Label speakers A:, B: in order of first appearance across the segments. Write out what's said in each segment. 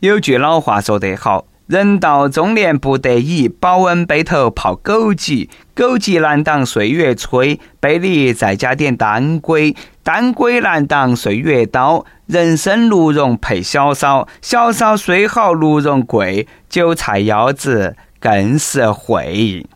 A: 有句老话说得好：“人到中年不得已，保温杯头泡枸杞，枸杞难挡岁月催，杯里再加点当归，当归。难挡岁月刀。人参鹿茸配小烧，小烧虽好鹿茸贵，韭菜腰子更是会。”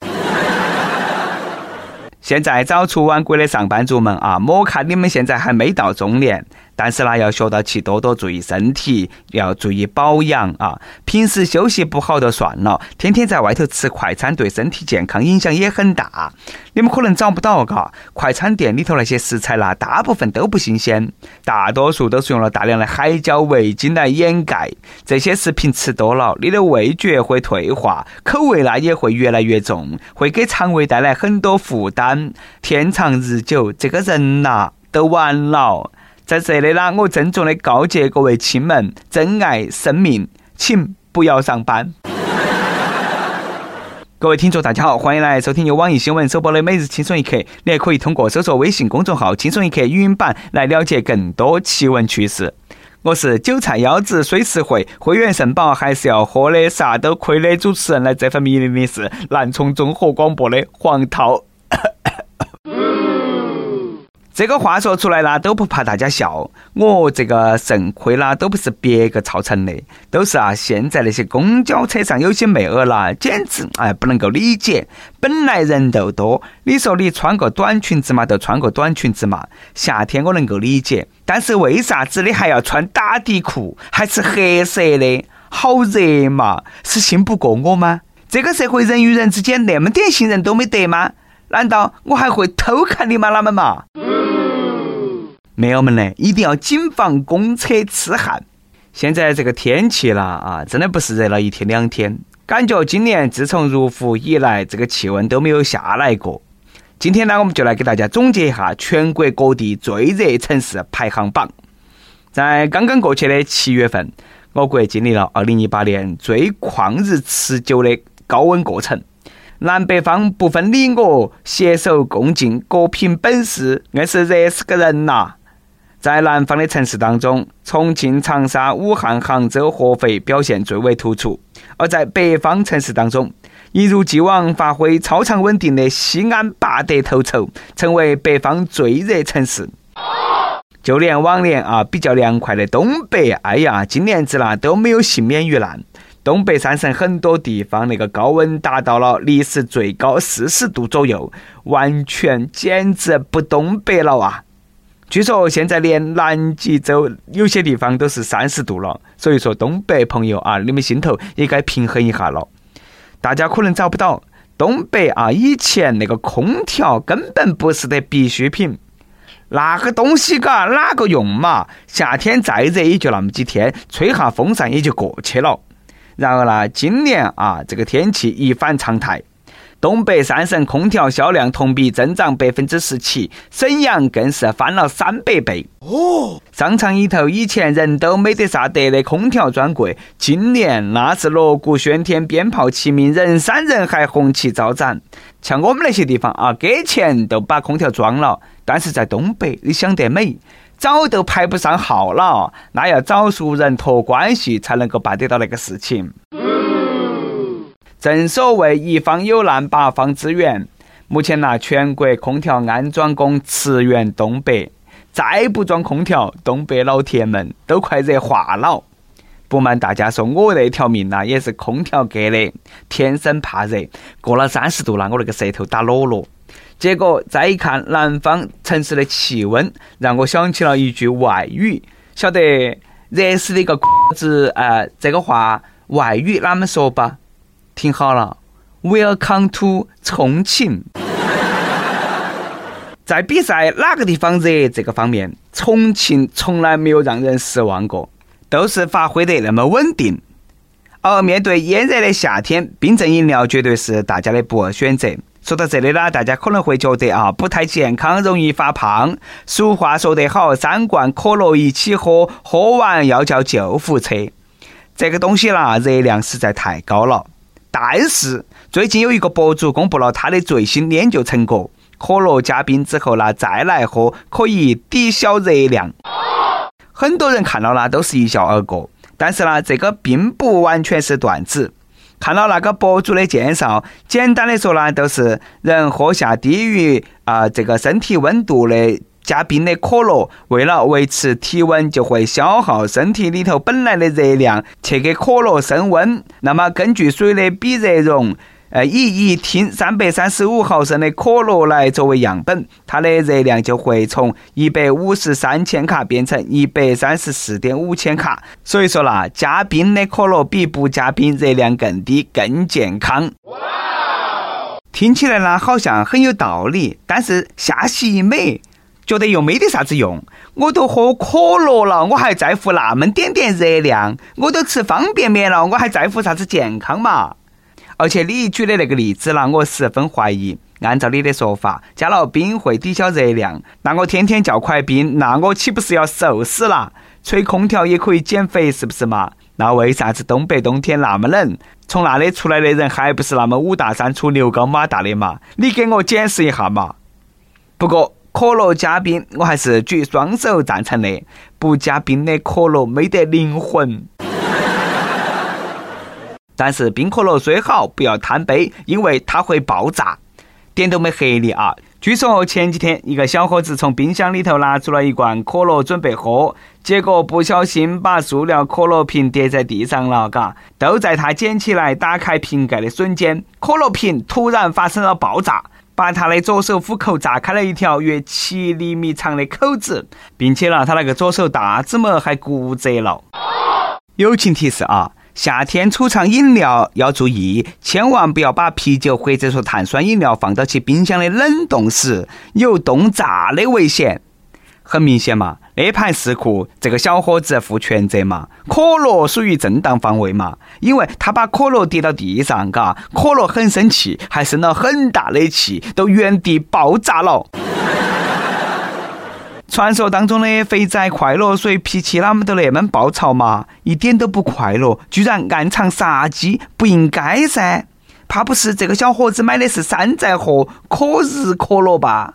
A: 现在早出晚归。的上班族们啊，莫看你们现在还没到中年。但是呢，要学到去多多注意身体，要注意保养啊！平时休息不好就算了，天天在外头吃快餐，对身体健康影响也很大。你们可能找不到嘎，快餐店里头那些食材啦，大部分都不新鲜，大多数都是用了大量的海椒、味精来掩盖。这些食品吃多了，你的味觉会退化，口味呢也会越来越重，会给肠胃带来很多负担。天长日久，这个人呐都完了。在这里呢，我郑重的告诫各位亲们：珍爱生命，请不要上班。各位听众，大家好，欢迎来收听由网易新闻首播的《每日轻松一刻》。你还可以通过搜索微信公众号“轻松一刻”语音版来了解更多奇闻趣事。我是韭菜腰子虽实惠，会员肾宝还是要喝的，啥都亏的主持人。来，这份迷离的是南充综合广播的黄涛。这个话说出来啦，都不怕大家笑。我这个肾亏啦，都不是别个造成的，都是啊，现在那些公交车上有些妹儿啦，简直哎不能够理解。本来人就多，你说你穿个短裙子嘛，就穿个短裙子嘛。夏天我能够理解，但是为啥子你还要穿打底裤，还是黑色的？好热嘛？是信不过我吗？这个社会人与人之间那么点信任都没得吗？难道我还会偷看你吗？他们嘛？妹友们呢，一定要谨防公车痴汉。现在这个天气啦，啊，真的不是热了一天两天，感觉今年自从入伏以来，这个气温都没有下来过。今天呢，我们就来给大家总结一下全国各地最热城市排行榜。在刚刚过去的七月份，我国经历了二零一八年最旷日持久的高温过程，南北方不分你我，携手共进，各凭本事，硬是热死个人呐！在南方的城市当中，重庆、长沙、武汉、杭州、合肥表现最为突出；而在北方城市当中，一如既往发挥超常稳定的西安拔得头筹，成为北方最热城市。就连往年啊比较凉快的东北，哎呀，今年子啦都没有幸免于难。东北三省很多地方那个高温达到了历史最高四十度左右，完全简直不东北了啊！据说现在连南极洲有些地方都是三十度了，所以说东北朋友啊，你们心头也该平衡一下了。大家可能找不到东北啊，以前那个空调根本不是的必需品，那个东西嘎哪个用嘛？夏天再热也就那么几天，吹下风扇也就过去了。然而呢，今年啊，这个天气一反常态。东北三省空调销量同比增长百分之十七，沈阳更是翻了三百倍。哦，商场里头以前人都没得啥得的空调专柜，今年那是锣鼓喧天，鞭炮齐鸣，人山人海，红旗招展。像我们那些地方啊，给钱都把空调装了，但是在东北，你想得美，早都排不上号了，那要找熟人托关系才能够办得到那个事情。正所谓一方有难，八方支援。目前呐，全国空调安装工驰援东北，再不装空调，东北老铁们都快热化了。不瞒大家说，我那条命呐，也是空调给的，天生怕热，过了三十度了，我那个舌头打裸裸。结果再一看南方城市的气温，让我想起了一句外语，晓得热死的一个子啊！这个话外语哪么说吧？听好了，Welcome to 重庆。在比赛哪个地方热这个方面，重庆从来没有让人失望过，都是发挥得那么稳定。而面对炎热的夏天，冰镇饮料绝对是大家的不二选择。说到这里呢，大家可能会觉得啊，不太健康，容易发胖。俗话说得好，三罐可乐一起喝，喝完要叫救护车。这个东西啦，热量实在太高了。但是最近有一个博主公布了他的最新研究成果：可乐加冰之后呢，再来喝可以抵消热量。很多人看到呢都是一笑而过，但是呢，这个并不完全是段子。看了那个博主的介绍，简单的说呢，都是人喝下低于啊这个身体温度的加冰的可乐，为了维持体温，就会消耗身体里头本来的热量去给可乐升温。那么根据水的比热容。呃，以一听三百三十五毫升的可乐来作为样本，它的热量就会从一百五十三千卡变成一百三十四点五千卡。所以说啦，加冰的可乐比不加冰热量更低，更健康。哇！听起来呢好像很有道理，但是下细一美，觉得又没得啥子用。我都喝可乐了，我还在乎那么点点热量？我都吃方便面了，我还在乎啥子健康嘛？而且你举的那个例子让，我十分怀疑。按照你的说法，加了冰会抵消热量，那我天天叫块冰，那我岂不是要瘦死了？吹空调也可以减肥，是不是嘛？那为啥子东北冬天那么冷，从那里出来的人还不是那么五大三粗、牛高马大的嘛？你给我解释一下嘛？不过可乐加冰，我还是举双手赞成的。不加冰的可乐没得灵魂。但是冰可乐虽好，不要贪杯，因为它会爆炸。点都没黑你啊！据说前几天一个小伙子从冰箱里头拿出了一罐可乐准备喝，结果不小心把塑料可乐瓶跌在地上了，嘎！都在他捡起来打开瓶盖的瞬间，可乐瓶突然发生了爆炸，把他的左手虎口炸开了一条约七厘米长的口子，并且呢，他那个左手大指拇还骨折了。友情提示啊！夏天储藏饮料要注意，千万不要把啤酒或者说碳酸饮料放到其冰箱的冷冻室，有冻炸的危险。很明显嘛，那盘事故这个小伙子负全责嘛，可乐属于正当防卫嘛，因为他把可乐跌到地上，嘎，可乐很生气，还生了很大的气，都原地爆炸了。传说当中的肥仔快乐水脾气啷么都那么暴躁嘛，一点都不快乐，居然暗藏杀机，不应该噻！怕不是这个小伙子买的是山寨货可日可乐吧？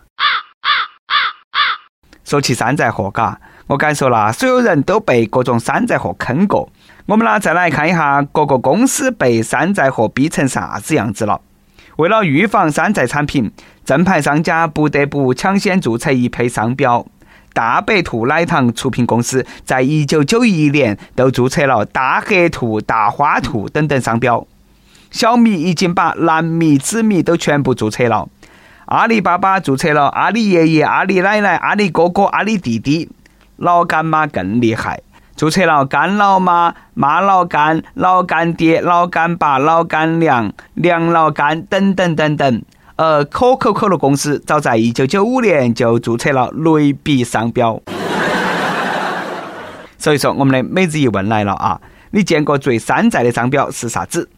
A: 说起山寨货，嘎，我敢说啦，所有人都被各种山寨货坑过。我们呢，再来看一下各个公司被山寨货逼成啥子样子了。为了预防山寨产品，正牌商家不得不抢先注册一批商标。大白兔奶糖出品公司在一九九一年都注册了大黑兔、大花兔等等商标。小米已经把蓝米、紫米都全部注册了。阿里巴巴注册了阿里爷爷、阿里奶奶、阿里哥哥、阿里弟弟。老干妈更厉害，注册了干老妈、妈老干、老干爹、老干爸、老干娘、娘老干等等等等。而可口可乐公司早在一九九五年就注册了雷比商标。所以说，我们的每日一问来了啊！你见过最山寨的商标是啥子？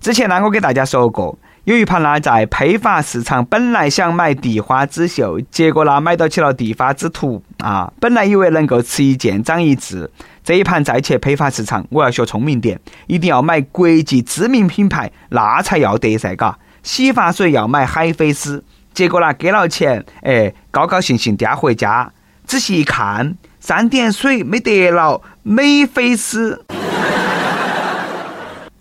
A: 之前呢，我给大家说过，有一盘呢在批发市场本来想买地花之秀，结果呢买到起了地花之徒啊！本来以为能够吃一堑长一智，这一盘再去批发市场，我要学聪明点，一定要买国际知名品牌，那才要得噻，嘎。洗发水要买海飞丝，结果呢给了钱，哎，高高兴兴颠回家。仔细一看，三点水没得了，美菲丝。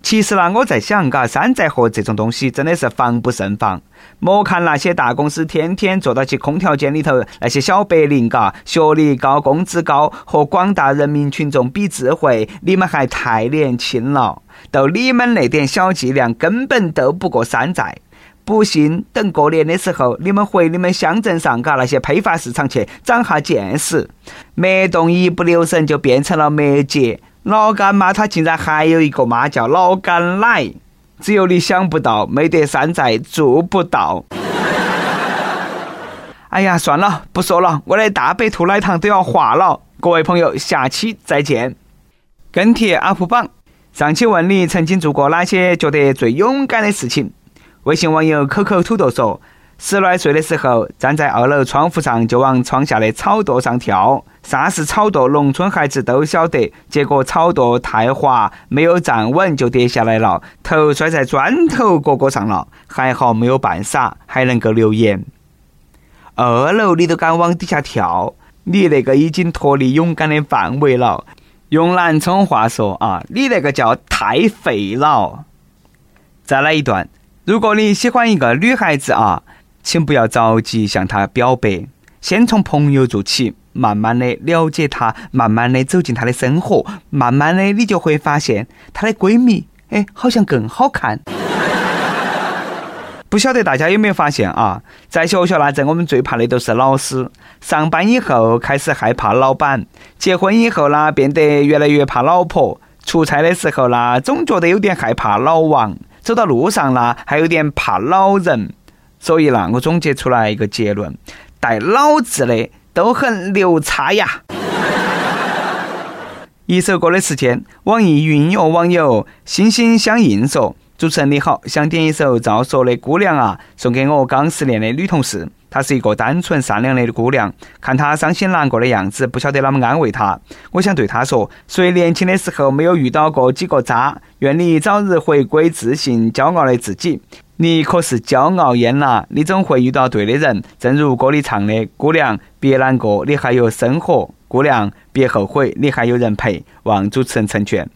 A: 其实呢，我在想，嘎，山寨货这种东西真的是防不胜防。莫看那些大公司天天坐到起空调间里头，那些小白领，嘎，学历高，工资高，和广大人民群众比智慧，你们还太年轻了。就你们那点小伎俩，根本斗不过山寨。不信，等过年的时候，你们回你们乡镇上，嘎那些批发市场去长下见识。脉动一不留神就变成了麦姐。老干妈她竟然还有一个妈叫老干奶，只有你想不到，没得山寨做不到。哎呀，算了，不说了，我的大白兔奶糖都要化了。各位朋友，下期再见。跟帖 UP 榜，上期问你曾经做过哪些觉得最勇敢的事情？微信网友口口土豆说。十来岁的时候，站在二楼窗户上就往窗下的草垛上跳。啥是草垛？农村孩子都晓得。结果草垛太滑，没有站稳就跌下来了，头摔在砖头角角上了。还好没有扮傻，还能够留言。二楼你都敢往底下跳，你那个已经脱离勇敢的范围了。用南充话说啊，你那个叫太废了。再来一段，如果你喜欢一个女孩子啊，请不要着急向她表白，先从朋友做起，慢慢的了解她，慢慢的走进她的生活，慢慢的你就会发现她的闺蜜，哎，好像更好看。不晓得大家有没有发现啊？在学校那阵，我们最怕的都是老师；上班以后开始害怕老板；结婚以后呢，变得越来越怕老婆；出差的时候呢，总觉得有点害怕老王；走到路上呢，还有点怕老人。所以呢，我总结出来一个结论：带“老”字的都很牛叉呀！一首歌的时间，网易云音乐网友心心相印说。主持人你好，想点一首赵硕的《姑娘啊》，送给我刚失恋的女同事。她是一个单纯善良的姑娘，看她伤心难过的样子，不晓得啷么安慰她。我想对她说：谁年轻的时候没有遇到过几个渣？愿你早日回归自信、骄傲的自己。你可是骄傲烟呐，你总会遇到对的人。正如歌里唱的：“姑娘别难过，你还有生活；姑娘别后悔，你还有人陪。”望主持人成全。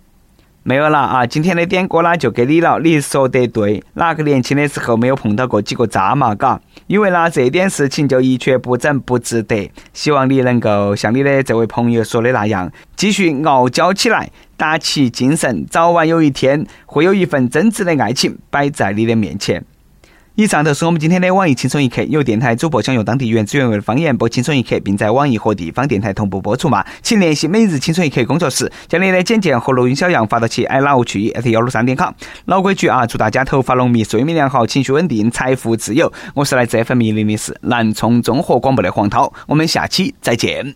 A: 没有了啊！今天的点歌呢就给你了。你说得对，哪个年轻的时候没有碰到过几个渣嘛？嘎，因为呢这点事情就一蹶不振，不值得。希望你能够像你的这位朋友说的那样，继续傲娇起来，打起精神，早晚有一天会有一份真挚的爱情摆在你的面前。以上就是我们今天的网易轻松一刻。有电台主播想用当地原汁原味的方言播轻松一刻，并在网易和地方电台同步播出嘛？请联系每日轻松一刻工作室，将你的简介和录音小样发到其 i love 去 at 幺六三点 com。老规矩啊，祝大家头发浓密，睡眠良好，情绪稳定，财富自由。我是来自 FM 零零四南充综合广播的黄涛，我们下期再见。